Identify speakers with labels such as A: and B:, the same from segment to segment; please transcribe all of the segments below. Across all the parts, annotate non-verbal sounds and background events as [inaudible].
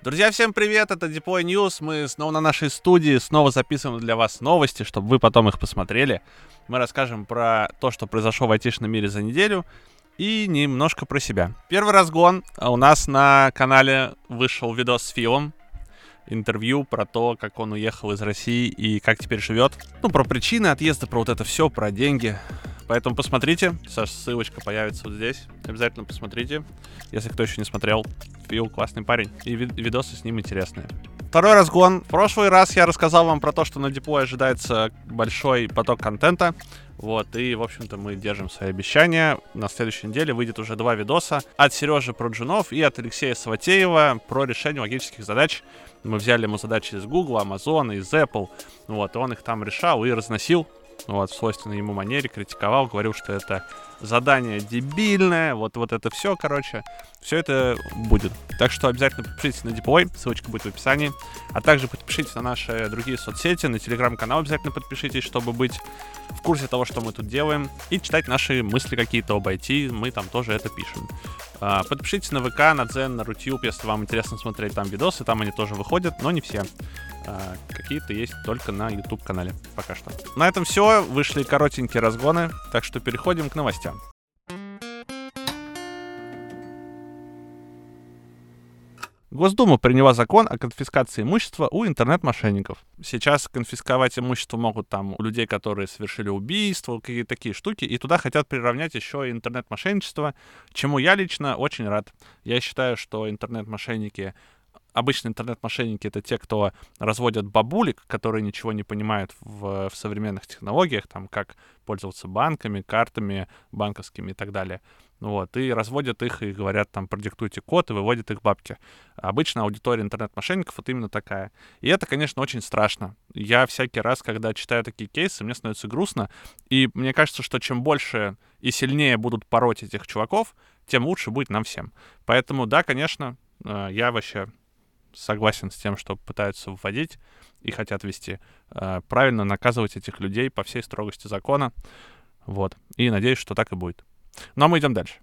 A: Друзья, всем привет, это Deploy News. Мы снова на нашей студии, снова записываем для вас новости, чтобы вы потом их посмотрели. Мы расскажем про то, что произошло в айтишном мире за неделю и немножко про себя. Первый разгон. У нас на канале вышел видос с Филом. Интервью про то, как он уехал из России и как теперь живет. Ну, про причины отъезда, про вот это все, про деньги. Поэтому посмотрите. Саш, ссылочка появится вот здесь. Обязательно посмотрите. Если кто еще не смотрел, Фил классный парень. И видосы с ним интересные. Второй разгон. В прошлый раз я рассказал вам про то, что на Deploy ожидается большой поток контента. Вот, и, в общем-то, мы держим свои обещания. На следующей неделе выйдет уже два видоса от Сережи про джунов и от Алексея Саватеева про решение логических задач. Мы взяли ему задачи из Google, Amazon, из Apple. Вот, и он их там решал и разносил вот, в свойственной ему манере, критиковал, говорил, что это задание дебильное, вот, вот это все, короче, все это будет. Так что обязательно подпишитесь на Deploy, ссылочка будет в описании, а также подпишитесь на наши другие соцсети, на телеграм-канал обязательно подпишитесь, чтобы быть в курсе того, что мы тут делаем, и читать наши мысли какие-то об IT, мы там тоже это пишем. А, подпишитесь на ВК, на Дзен, на Рутюб, если вам интересно смотреть там видосы, там они тоже выходят, но не все. А, какие-то есть только на YouTube канале пока что. На этом все. Вышли коротенькие разгоны, так что переходим к новостям. Госдума приняла закон о конфискации имущества у интернет-мошенников. Сейчас конфисковать имущество могут там у людей, которые совершили убийство, какие-то такие штуки, и туда хотят приравнять еще и интернет-мошенничество, чему я лично очень рад. Я считаю, что интернет-мошенники обычно интернет-мошенники это те, кто разводят бабулик, которые ничего не понимают в, в современных технологиях, там, как пользоваться банками, картами банковскими и так далее. Вот, и разводят их и говорят, там, продиктуйте код, и выводят их бабки. Обычно аудитория интернет-мошенников вот именно такая. И это, конечно, очень страшно. Я всякий раз, когда читаю такие кейсы, мне становится грустно. И мне кажется, что чем больше и сильнее будут пороть этих чуваков, тем лучше будет нам всем. Поэтому, да, конечно, э, я вообще согласен с тем, что пытаются вводить и хотят ввести, э, правильно наказывать этих людей по всей строгости закона. Вот. И надеюсь, что так и будет. Ну а мы идем дальше.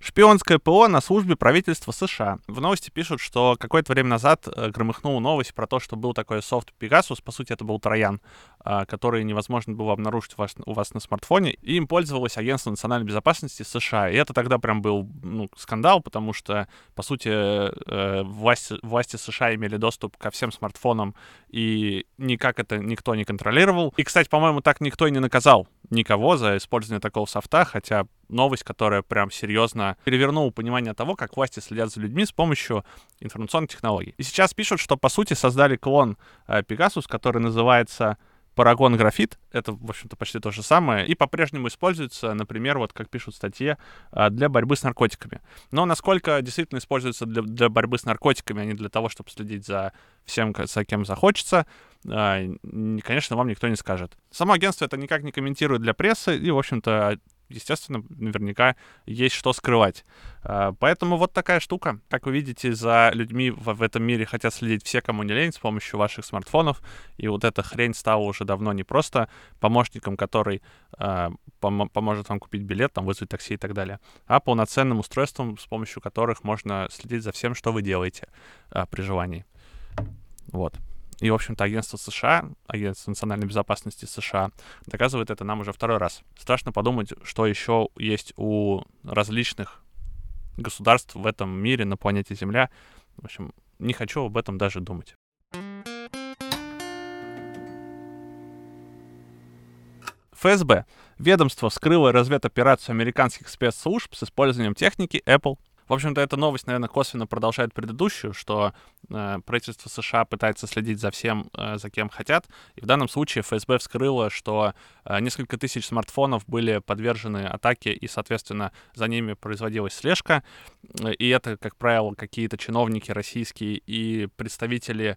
A: Шпионское ПО на службе правительства США. В новости пишут, что какое-то время назад э, громыхнула новость про то, что был такой софт Pegasus, по сути это был троян, э, который невозможно было обнаружить у вас, у вас на смартфоне, и им пользовалось Агентство национальной безопасности США. И это тогда прям был ну, скандал, потому что, по сути, э, власти, власти США имели доступ ко всем смартфонам, и никак это никто не контролировал. И, кстати, по-моему, так никто и не наказал никого за использование такого софта, хотя новость, которая прям серьезно перевернула понимание того, как власти следят за людьми с помощью информационных технологий. И сейчас пишут, что, по сути, создали клон э, Pegasus, который называется Paragon графит, это, в общем-то, почти то же самое, и по-прежнему используется, например, вот как пишут в статье, э, для борьбы с наркотиками. Но насколько действительно используется для, для борьбы с наркотиками, а не для того, чтобы следить за всем, за кем захочется, э, конечно, вам никто не скажет. Само агентство это никак не комментирует для прессы, и, в общем-то, естественно, наверняка есть что скрывать. А, поэтому вот такая штука. Как вы видите, за людьми в, этом мире хотят следить все, кому не лень, с помощью ваших смартфонов. И вот эта хрень стала уже давно не просто помощником, который э, пом- поможет вам купить билет, там, вызвать такси и так далее, а полноценным устройством, с помощью которых можно следить за всем, что вы делаете э, при желании. Вот. И, в общем-то, агентство США, агентство национальной безопасности США, доказывает это нам уже второй раз. Страшно подумать, что еще есть у различных государств в этом мире, на планете Земля. В общем, не хочу об этом даже думать. ФСБ. Ведомство вскрыло разведоперацию американских спецслужб с использованием техники Apple в общем-то, эта новость, наверное, косвенно продолжает предыдущую, что э, правительство США пытается следить за всем, э, за кем хотят. И в данном случае ФСБ вскрыло, что э, несколько тысяч смартфонов были подвержены атаке, и, соответственно, за ними производилась слежка. И это, как правило, какие-то чиновники российские и представители э,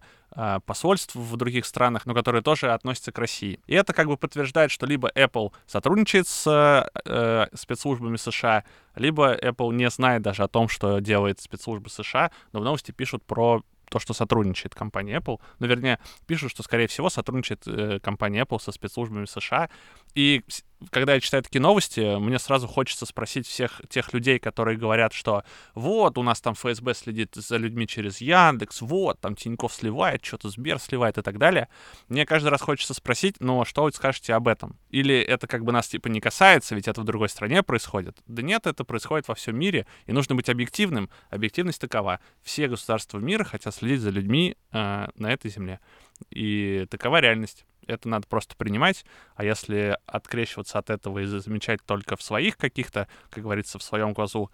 A: посольств в других странах, но которые тоже относятся к России. И это как бы подтверждает, что либо Apple сотрудничает с э, спецслужбами США, либо Apple не знает даже о том, что делает спецслужбы США, но в новости пишут про то, что сотрудничает компания Apple. Ну, вернее, пишут, что, скорее всего, сотрудничает э, компания Apple со спецслужбами США. И когда я читаю такие новости, мне сразу хочется спросить всех тех людей, которые говорят, что вот, у нас там ФСБ следит за людьми через Яндекс, вот, там Тиньков сливает, что-то Сбер сливает и так далее. Мне каждый раз хочется спросить, ну, что вы скажете об этом? Или это как бы нас, типа, не касается, ведь это в другой стране происходит? Да нет, это происходит во всем мире, и нужно быть объективным. Объективность такова. Все государства мира хотят следить за людьми э, на этой земле. И такова реальность это надо просто принимать, а если открещиваться от этого и замечать только в своих каких-то, как говорится, в своем глазу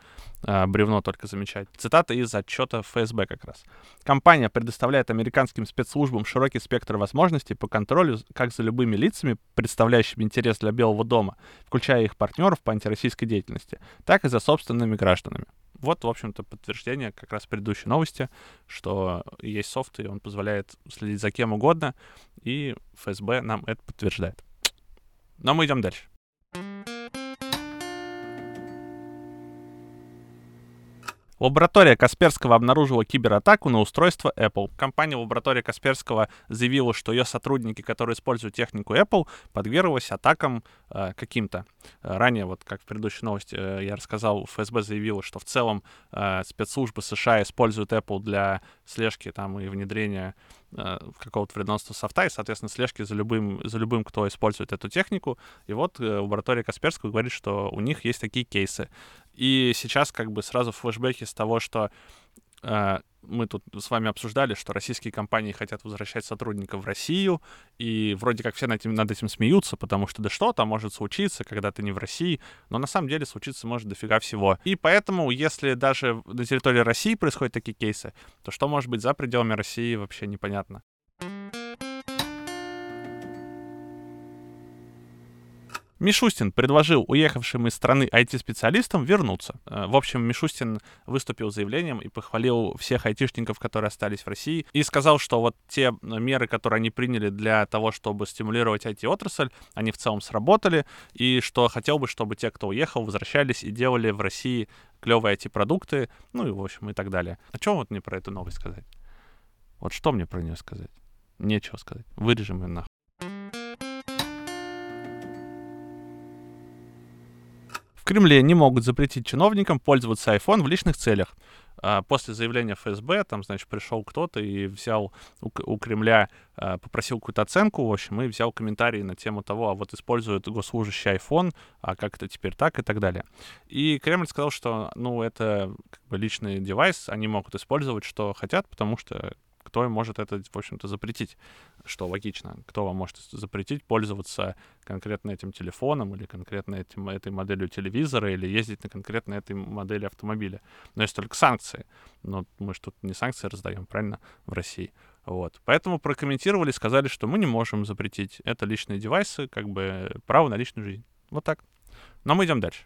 A: э, бревно только замечать. Цитата из отчета ФСБ как раз. Компания предоставляет американским спецслужбам широкий спектр возможностей по контролю как за любыми лицами, представляющими интерес для Белого дома, включая их партнеров по антироссийской деятельности, так и за собственными гражданами. Вот, в общем-то, подтверждение как раз предыдущей новости, что есть софт, и он позволяет следить за кем угодно, и ФСБ нам это подтверждает. Но мы идем дальше. Лаборатория Касперского обнаружила кибератаку на устройство Apple. Компания лаборатория Касперского заявила, что ее сотрудники, которые используют технику Apple, подверглись атакам э, каким-то. Ранее, вот как в предыдущей новости э, я рассказал, ФСБ заявила, что в целом э, спецслужбы США используют Apple для слежки там и внедрения э, какого-то вредоносного софта и, соответственно, слежки за любым, за любым, кто использует эту технику. И вот э, лаборатория Касперского говорит, что у них есть такие кейсы. И сейчас как бы сразу флешбеки с того, что э, мы тут с вами обсуждали, что российские компании хотят возвращать сотрудников в Россию, и вроде как все над этим, над этим смеются, потому что да что там может случиться, когда ты не в России, но на самом деле случиться может дофига всего. И поэтому, если даже на территории России происходят такие кейсы, то что может быть за пределами России вообще непонятно. Мишустин предложил уехавшим из страны IT-специалистам вернуться. Э, в общем, Мишустин выступил заявлением и похвалил всех айтишников, которые остались в России, и сказал, что вот те меры, которые они приняли для того, чтобы стимулировать IT-отрасль, они в целом сработали, и что хотел бы, чтобы те, кто уехал, возвращались и делали в России клевые IT-продукты, ну и, в общем, и так далее. А что вот мне про эту новость сказать? Вот что мне про нее сказать? Нечего сказать. Вырежем ее нахуй. В Кремле не могут запретить чиновникам пользоваться iPhone в личных целях. А, после заявления ФСБ, там, значит, пришел кто-то и взял у, Кремля, а, попросил какую-то оценку, в общем, и взял комментарии на тему того, а вот использует госслужащий iPhone, а как это теперь так и так далее. И Кремль сказал, что, ну, это как бы личный девайс, они могут использовать, что хотят, потому что кто может это, в общем-то, запретить, что логично. Кто вам может запретить пользоваться конкретно этим телефоном или конкретно этим, этой моделью телевизора или ездить на конкретно этой модели автомобиля. Но есть только санкции. Но мы же тут не санкции раздаем, правильно, в России. Вот. Поэтому прокомментировали, сказали, что мы не можем запретить. Это личные девайсы, как бы право на личную жизнь. Вот так. Но мы идем дальше.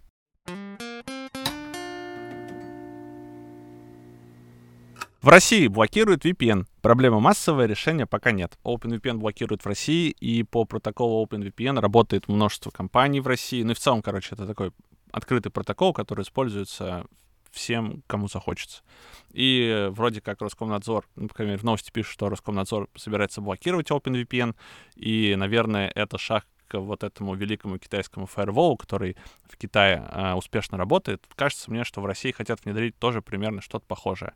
A: В России блокируют VPN. Проблема массовая, решения пока нет. OpenVPN блокирует в России, и по протоколу OpenVPN работает множество компаний в России. Ну и в целом, короче, это такой открытый протокол, который используется всем, кому захочется. И вроде как Роскомнадзор, ну, в новости пишут, что Роскомнадзор собирается блокировать OpenVPN, и, наверное, это шаг к вот этому великому китайскому фаерволу, который в Китае э, успешно работает. Кажется мне, что в России хотят внедрить тоже примерно что-то похожее.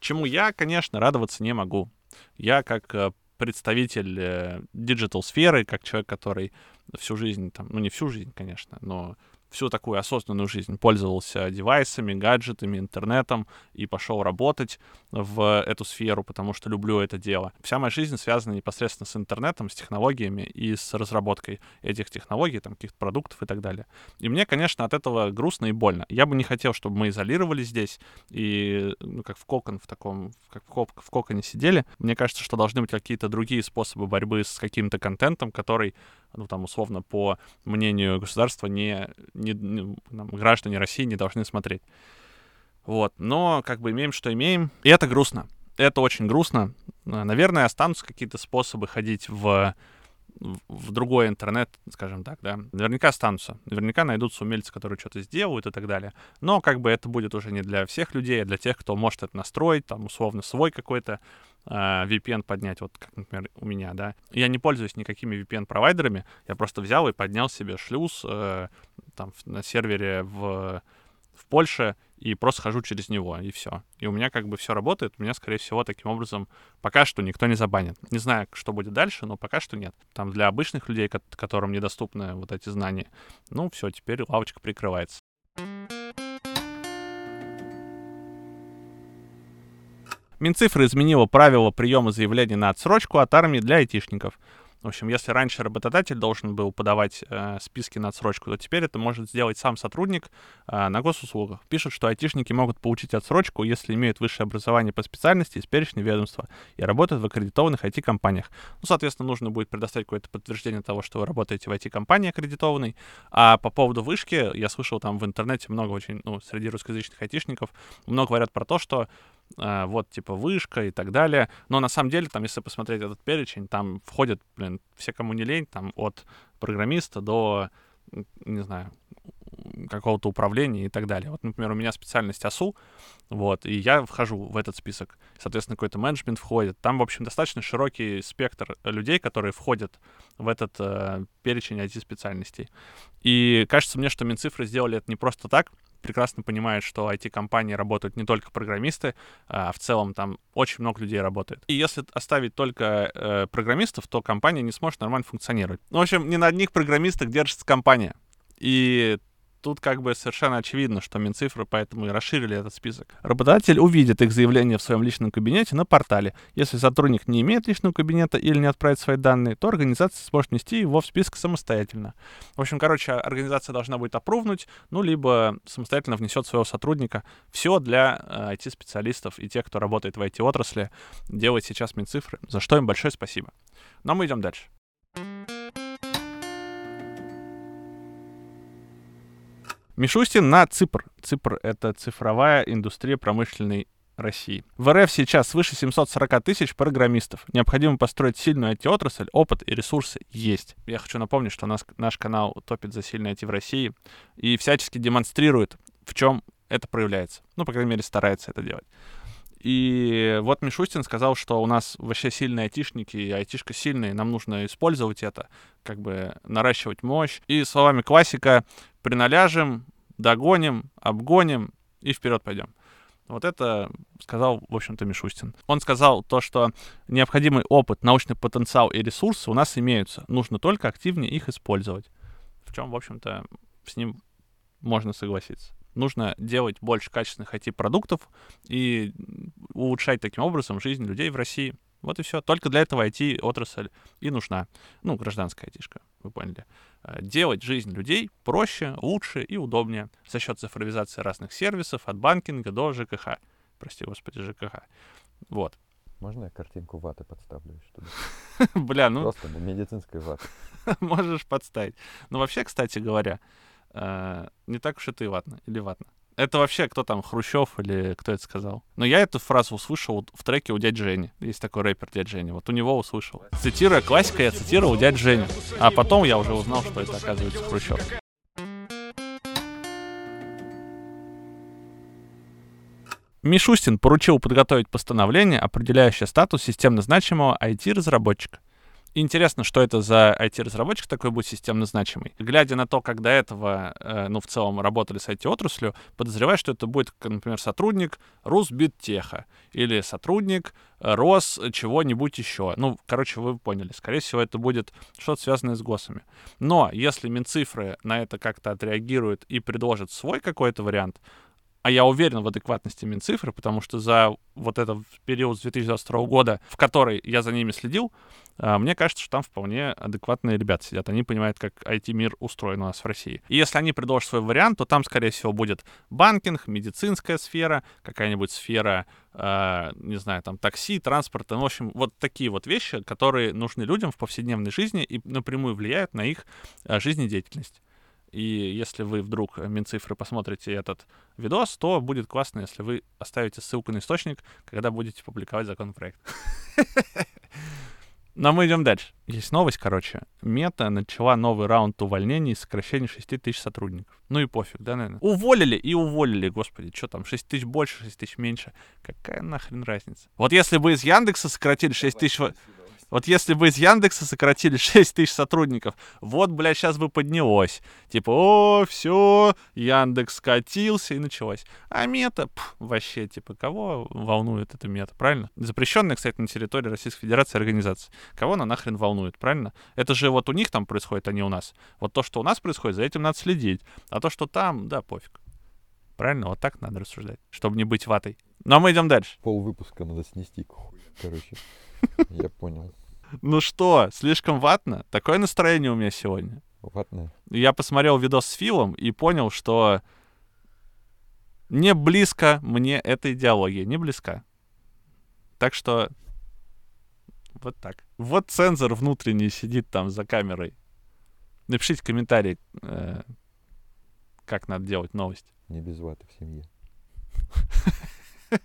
A: Чему я, конечно, радоваться не могу. Я как э, представитель э, digital-сферы, как человек, который всю жизнь, там, ну не всю жизнь, конечно, но всю такую осознанную жизнь пользовался девайсами, гаджетами, интернетом и пошел работать в эту сферу, потому что люблю это дело. Вся моя жизнь связана непосредственно с интернетом, с технологиями и с разработкой этих технологий, там, каких-то продуктов и так далее. И мне, конечно, от этого грустно и больно. Я бы не хотел, чтобы мы изолировались здесь и, ну, как в кокон в таком, как в, кок в коконе сидели. Мне кажется, что должны быть какие-то другие способы борьбы с каким-то контентом, который ну, там, условно, по мнению государства, не, не, не там, граждане России не должны смотреть. Вот, но как бы имеем, что имеем, и это грустно. Это очень грустно. Наверное, останутся какие-то способы ходить в в другой интернет, скажем так, да, наверняка останутся. Наверняка найдутся умельцы, которые что-то сделают и так далее. Но как бы это будет уже не для всех людей, а для тех, кто может это настроить, там, условно, свой какой-то э, VPN поднять, вот как, например, у меня, да. Я не пользуюсь никакими VPN-провайдерами, я просто взял и поднял себе шлюз э, там на сервере в в Польше и просто хожу через него, и все. И у меня как бы все работает. У меня, скорее всего, таким образом пока что никто не забанит. Не знаю, что будет дальше, но пока что нет. Там для обычных людей, которым недоступны вот эти знания, ну все, теперь лавочка прикрывается. Минцифра изменила правила приема заявлений на отсрочку от армии для айтишников. В общем, если раньше работодатель должен был подавать э, списки на отсрочку, то теперь это может сделать сам сотрудник э, на госуслугах. Пишут, что айтишники могут получить отсрочку, если имеют высшее образование по специальности из перечня ведомства и работают в аккредитованных IT-компаниях. Ну, соответственно, нужно будет предоставить какое-то подтверждение того, что вы работаете в IT-компании аккредитованной. А по поводу вышки, я слышал там в интернете много очень, ну, среди русскоязычных айтишников, много говорят про то, что вот, типа, вышка и так далее. Но на самом деле, там, если посмотреть этот перечень, там входят, блин, все, кому не лень, там, от программиста до, не знаю, какого-то управления и так далее. Вот, например, у меня специальность АСУ, вот, и я вхожу в этот список. Соответственно, какой-то менеджмент входит. Там, в общем, достаточно широкий спектр людей, которые входят в этот э, перечень IT-специальностей. И кажется мне, что Минцифры сделали это не просто так, прекрасно понимает, что IT-компании работают не только программисты, а в целом там очень много людей работает. И если оставить только э, программистов, то компания не сможет нормально функционировать. Ну, в общем, не на одних программистах держится компания. И тут как бы совершенно очевидно, что Минцифры поэтому и расширили этот список. Работодатель увидит их заявление в своем личном кабинете на портале. Если сотрудник не имеет личного кабинета или не отправит свои данные, то организация сможет внести его в список самостоятельно. В общем, короче, организация должна будет опрувнуть, ну, либо самостоятельно внесет своего сотрудника. Все для э, IT-специалистов и тех, кто работает в IT-отрасли, делает сейчас Минцифры, за что им большое спасибо. Но мы идем дальше. Мишустин на ЦИПР. ЦИПР — это цифровая индустрия промышленной России. В РФ сейчас свыше 740 тысяч программистов. Необходимо построить сильную IT-отрасль, опыт и ресурсы есть. Я хочу напомнить, что нас, наш канал топит за сильное IT в России и всячески демонстрирует, в чем это проявляется. Ну, по крайней мере, старается это делать. И вот Мишустин сказал, что у нас вообще сильные айтишники, и айтишка сильные, нам нужно использовать это, как бы наращивать мощь. И словами классика, приналяжем, догоним, обгоним и вперед пойдем. Вот это сказал, в общем-то, Мишустин. Он сказал то, что необходимый опыт, научный потенциал и ресурсы у нас имеются. Нужно только активнее их использовать. В чем, в общем-то, с ним можно согласиться нужно делать больше качественных IT-продуктов и улучшать таким образом жизнь людей в России. Вот и все. Только для этого IT-отрасль и нужна. Ну, гражданская IT-шка, вы поняли. Э, делать жизнь людей проще, лучше и удобнее за счет цифровизации разных сервисов, от банкинга до ЖКХ. Прости, господи, ЖКХ. Вот.
B: Можно я картинку ваты подставлю? Чтобы... [laughs]
A: Бля, ну...
B: Просто медицинской ваты. [laughs]
A: Можешь подставить. Ну, вообще, кстати говоря, э, не так уж и ватно. Или ватно. Это вообще кто там, Хрущев или кто это сказал? Но я эту фразу услышал в треке у дяди Жени. Есть такой рэпер дядь Женя. Вот у него услышал. Цитируя классика, я цитировал дядь Женю. А потом я уже узнал, что это оказывается Хрущев. Мишустин поручил подготовить постановление, определяющее статус системно значимого IT-разработчика. Интересно, что это за IT-разработчик такой будет системно значимый. Глядя на то, как до этого, э, ну, в целом работали с IT-отраслью, подозреваю, что это будет, например, сотрудник Русбиттеха или сотрудник э, Рос чего-нибудь еще. Ну, короче, вы поняли. Скорее всего, это будет что-то связанное с ГОСами. Но если Минцифры на это как-то отреагируют и предложат свой какой-то вариант, а я уверен в адекватности Минцифры, потому что за вот этот период с 2022 года, в который я за ними следил, а, мне кажется, что там вполне адекватные ребята сидят. Они понимают, как IT-мир устроен у нас в России. И если они предложат свой вариант, то там, скорее всего, будет банкинг, медицинская сфера, какая-нибудь сфера, э, не знаю, там, такси, транспорта. Ну, в общем, вот такие вот вещи, которые нужны людям в повседневной жизни и напрямую влияют на их э, жизнедеятельность. И если вы вдруг э, Минцифры посмотрите этот видос, то будет классно, если вы оставите ссылку на источник, когда будете публиковать законопроект. [laughs] Но мы идем дальше. Есть новость, короче. Мета начала новый раунд увольнений и сокращений 6 тысяч сотрудников. Ну и пофиг, да, наверное? Уволили и уволили, господи. Что там, 6 тысяч больше, 6 тысяч меньше. Какая нахрен разница? Вот если бы из Яндекса сократили 6 тысяч... во- Вот если бы из Яндекса сократили [laughs] 6 тысяч сотрудников, вот, блядь, сейчас бы поднялось. Типа, о, все, Яндекс скатился и началось. А мета, пф, вообще, типа, кого волнует эта мета, правильно? Запрещенная, кстати, на территории Российской Федерации организация. Кого она нахрен волнует, правильно? Это же вот у них там происходит, а не у нас. Вот то, что у нас происходит, за этим надо следить. А то, что там, да, пофиг. Правильно? Вот так надо рассуждать, чтобы не быть ватой. Но мы идем дальше.
B: Пол выпуска надо снести, короче. [laughs] Я понял.
A: Ну что, слишком ватно? Такое настроение у меня сегодня.
B: Ватная.
A: Я посмотрел видос с Филом и понял, что не близко мне эта идеология, не близка. Так что вот так. Вот цензор внутренний сидит там за камерой. Напишите комментарий, э, как надо делать новость.
B: Не без ваты в семье. [laughs]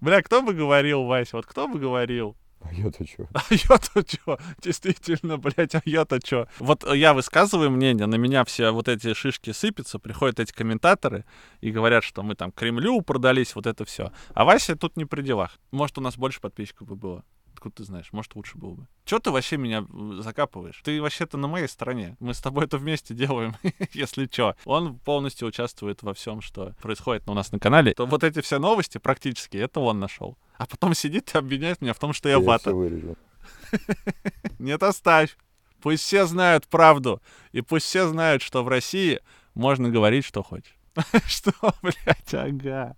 A: Бля, кто бы говорил, Вася, вот кто бы говорил?
B: А я-то чё? [laughs]
A: А я-то чё? Действительно, блядь, а я-то чё? Вот я высказываю мнение, на меня все вот эти шишки сыпятся, приходят эти комментаторы и говорят, что мы там Кремлю продались, вот это все. А Вася тут не при делах. Может, у нас больше подписчиков бы было. Откуда ты знаешь? Может, лучше было бы. Чё ты вообще меня э, закапываешь? Ты вообще-то на моей стороне. Мы с тобой это вместе делаем, [laughs] если чё. Он полностью участвует во всем, что происходит у нас на канале. То вот эти все новости практически, это он нашел. А потом сидит и обвиняет меня в том, что я
B: Я
A: вата. [laughs] Нет, оставь. Пусть все знают правду. И пусть все знают, что в России можно говорить, что хочешь. [laughs] Что, блядь, ага.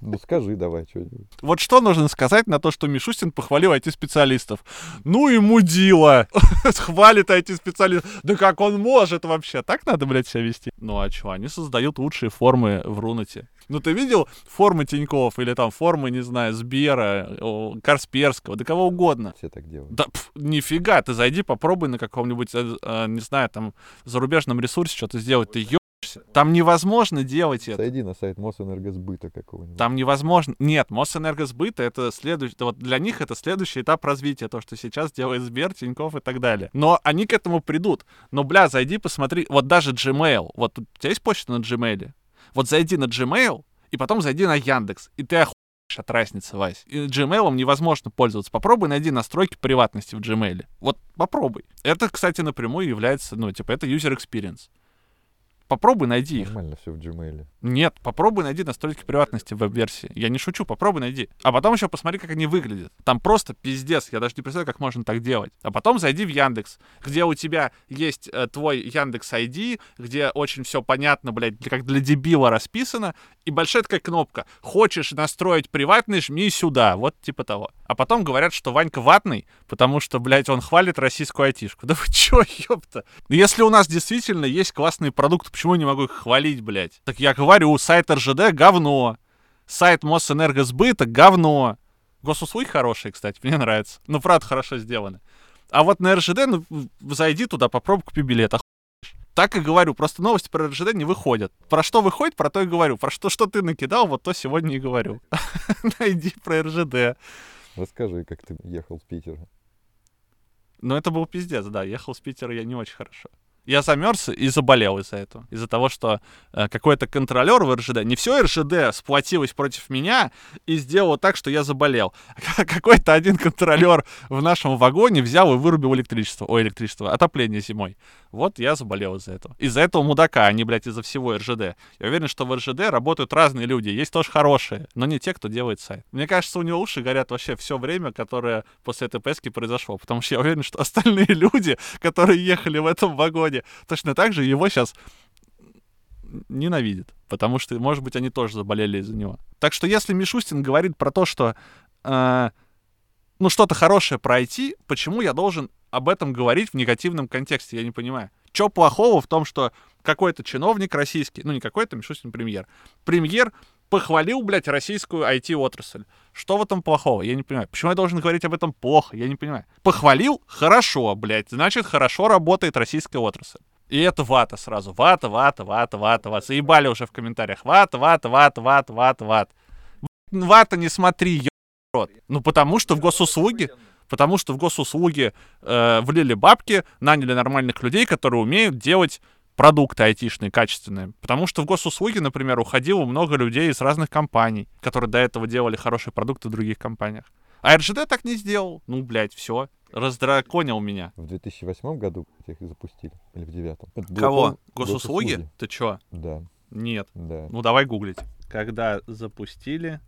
B: Ну скажи давай что-нибудь.
A: Вот что нужно сказать на то, что Мишустин похвалил IT-специалистов? Ну и мудила. [laughs] Хвалит IT-специалистов. Да как он может вообще? Так надо, блядь, себя вести? Ну а чё, они создают лучшие формы в Рунете. Ну ты видел формы Тиньков или там формы, не знаю, Сбера, о, Касперского, да кого угодно?
B: Все так делают.
A: Да, пф, нифига, ты зайди, попробуй на каком-нибудь, э, э, не знаю, там, зарубежном ресурсе что-то сделать, ты ёбишься. Там невозможно делать это.
B: Зайди на сайт Мосэнергосбыта какого-нибудь.
A: Там невозможно. Нет, Мосэнергосбыт это следующий, вот для них это следующий этап развития, то, что сейчас делает Сбер, Тиньков и так далее. Но они к этому придут. Но, бля, зайди, посмотри, вот даже Gmail, вот у тебя есть почта на Gmail? Вот зайди на Gmail, и потом зайди на Яндекс, и ты охуеешь от разницы, Вась. И Gmail невозможно пользоваться. Попробуй найди настройки приватности в Gmail. Вот попробуй. Это, кстати, напрямую является, ну, типа, это user experience. Попробуй найди их.
B: Нормально все в Gmail.
A: Нет, попробуй найди настройки приватности в веб-версии. Я не шучу, попробуй найди. А потом еще посмотри, как они выглядят. Там просто пиздец, я даже не представляю, как можно так делать. А потом зайди в Яндекс, где у тебя есть э, твой Яндекс ID, где очень все понятно, блядь, как для дебила расписано, и большая такая кнопка. Хочешь настроить приватный, жми сюда. Вот типа того. А потом говорят, что Ванька ватный, потому что, блядь, он хвалит российскую айтишку. [laughs] Да вы чё, ёпта? Ну, Если у нас действительно есть классные продукты, почему я не могу их хвалить, блядь? Так я говорю, сайт РЖД — говно. Сайт Мосэнергосбыта — говно. Госуслуги хорошие, кстати, [laughs] мне нравится. Ну, правда, хорошо сделаны. А вот на РЖД, ну, зайди туда, попробуй, купи билет. Так и говорю, просто новости про РЖД не выходят. Про что выходит, про то и говорю. Про что, что ты накидал, вот то сегодня и говорю. [laughs] Найди про РЖД.
B: Расскажи, как ты ехал в Питер.
A: Ну, это был пиздец, да. Ехал с Питера я не очень хорошо. Я замерз и заболел из-за этого. Из-за того, что э, какой-то контролер в РЖД, не все РЖД сплотилось против меня и сделало так, что я заболел. [laughs] Какой-то один контролер в нашем вагоне взял и вырубил электричество. Ой, электричество, отопление зимой. Вот я заболел из-за этого. Из-за этого мудака, а не, блядь, из-за всего РЖД. Я уверен, что в РЖД работают разные люди. Есть тоже хорошие, но не те, кто делает сайт. Мне кажется, у него уши горят вообще все время, которое после этой поездки произошло. Потому что я уверен, что остальные [laughs] люди, которые ехали в этом вагоне, точно так же его сейчас ненавидят. Потому что, может быть, они тоже заболели из-за него. Так что если Мишустин говорит про то, что э, ну что-то хорошее пройти, почему я должен об этом говорить в негативном контексте? Я не понимаю. Что плохого в том, что какой-то чиновник российский, ну не какой-то, Мишустин премьер, премьер похвалил, блядь, российскую IT-отрасль. Что в этом плохого? Я не понимаю. Почему я должен говорить об этом плохо? Я не понимаю. Похвалил? Хорошо, блядь. Значит, хорошо работает российская отрасль. И это вата сразу. Вата, вата, вата, вата, вата. Заебали уже в комментариях. Вата, вата, вата, вата, вата, вата. Вата, не смотри, рот. Ну, потому что в госуслуги, потому что в госуслуги э, влили бабки, наняли нормальных людей, которые умеют делать продукты айтишные, качественные. Потому что в госуслуги, например, уходило много людей из разных компаний, которые до этого делали хорошие продукты в других компаниях. А РЖД так не сделал. Ну, блядь, все. Раздраконил меня.
B: В 2008 году их запустили. Или в девятом. Это было,
A: Кого?
B: по-моему,
A: Госуслуги? Ты чё?
B: Да,
A: Нет.
B: да.
A: Ну, давай гуглить. Когда запустили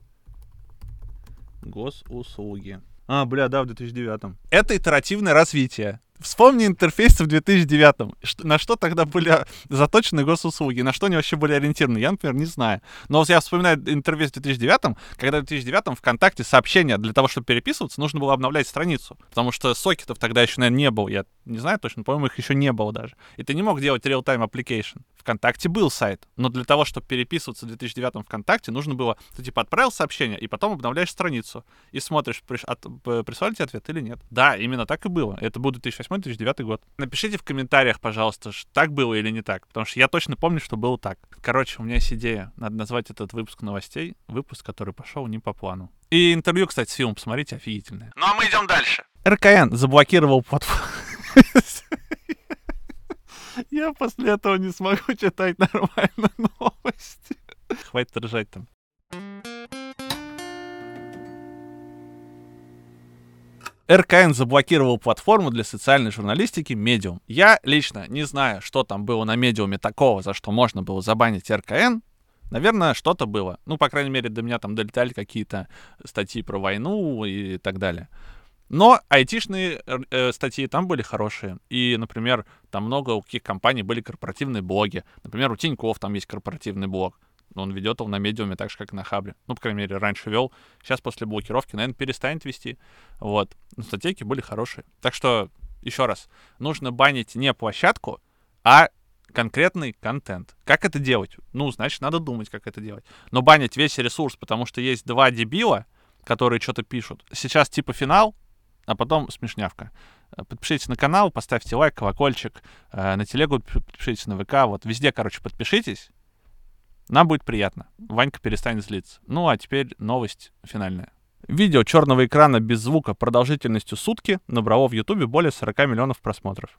A: госуслуги. А, бля, да, в 2009. Это итеративное развитие. Вспомни интерфейсы в 2009. Что- на что тогда были заточены госуслуги? На что они вообще были ориентированы? Я, например, не знаю. Но вот я вспоминаю интерфейс в 2009, когда в 2009 ВКонтакте сообщения для того, чтобы переписываться, нужно было обновлять страницу. Потому что сокетов тогда еще, наверное, не было. Я не знаю точно, по-моему, их еще не было даже. И ты не мог делать real-time application. ВКонтакте был сайт, но для того, чтобы переписываться в 2009 ВКонтакте, нужно было, ты типа отправил сообщение, и потом обновляешь страницу, и смотришь, приш- от- прислали тебе ответ или нет. Да, именно так и было. Это был 2008-2009 год. Напишите в комментариях, пожалуйста, ш- так было или не так, потому что я точно помню, что было так. Короче, у меня есть идея. Надо назвать этот выпуск новостей, выпуск, который пошел не по плану. И интервью, кстати, с фильмом посмотрите, офигительное. Ну а мы идем дальше. РКН заблокировал платформу. [laughs] Я после этого не смогу читать нормально новости. Хватит ржать там. РКН заблокировал платформу для социальной журналистики Medium. Я лично не знаю, что там было на Медиуме такого, за что можно было забанить РКН. Наверное, что-то было. Ну, по крайней мере, до меня там долетали какие-то статьи про войну и так далее. Но айтишные э, статьи там были хорошие. И, например, там много у каких компаний были корпоративные блоги. Например, у Тинькофф там есть корпоративный блог. Но Он ведет его на медиуме так же, как и на Хабре. Ну, по крайней мере, раньше вел. Сейчас после блокировки, наверное, перестанет вести. Вот. Но статейки были хорошие. Так что, еще раз, нужно банить не площадку, а конкретный контент. Как это делать? Ну, значит, надо думать, как это делать. Но банить весь ресурс, потому что есть два дебила, которые что-то пишут. Сейчас типа финал, а потом смешнявка. Э, Подпишитесь на канал, поставьте лайк, колокольчик, э, на телегу подпишитесь на ВК, вот везде, короче, подпишитесь. Нам будет приятно. Ванька перестанет злиться. Ну, а теперь новость финальная. Видео черного экрана без звука продолжительностью сутки набрало в Ютубе более 40 миллионов просмотров.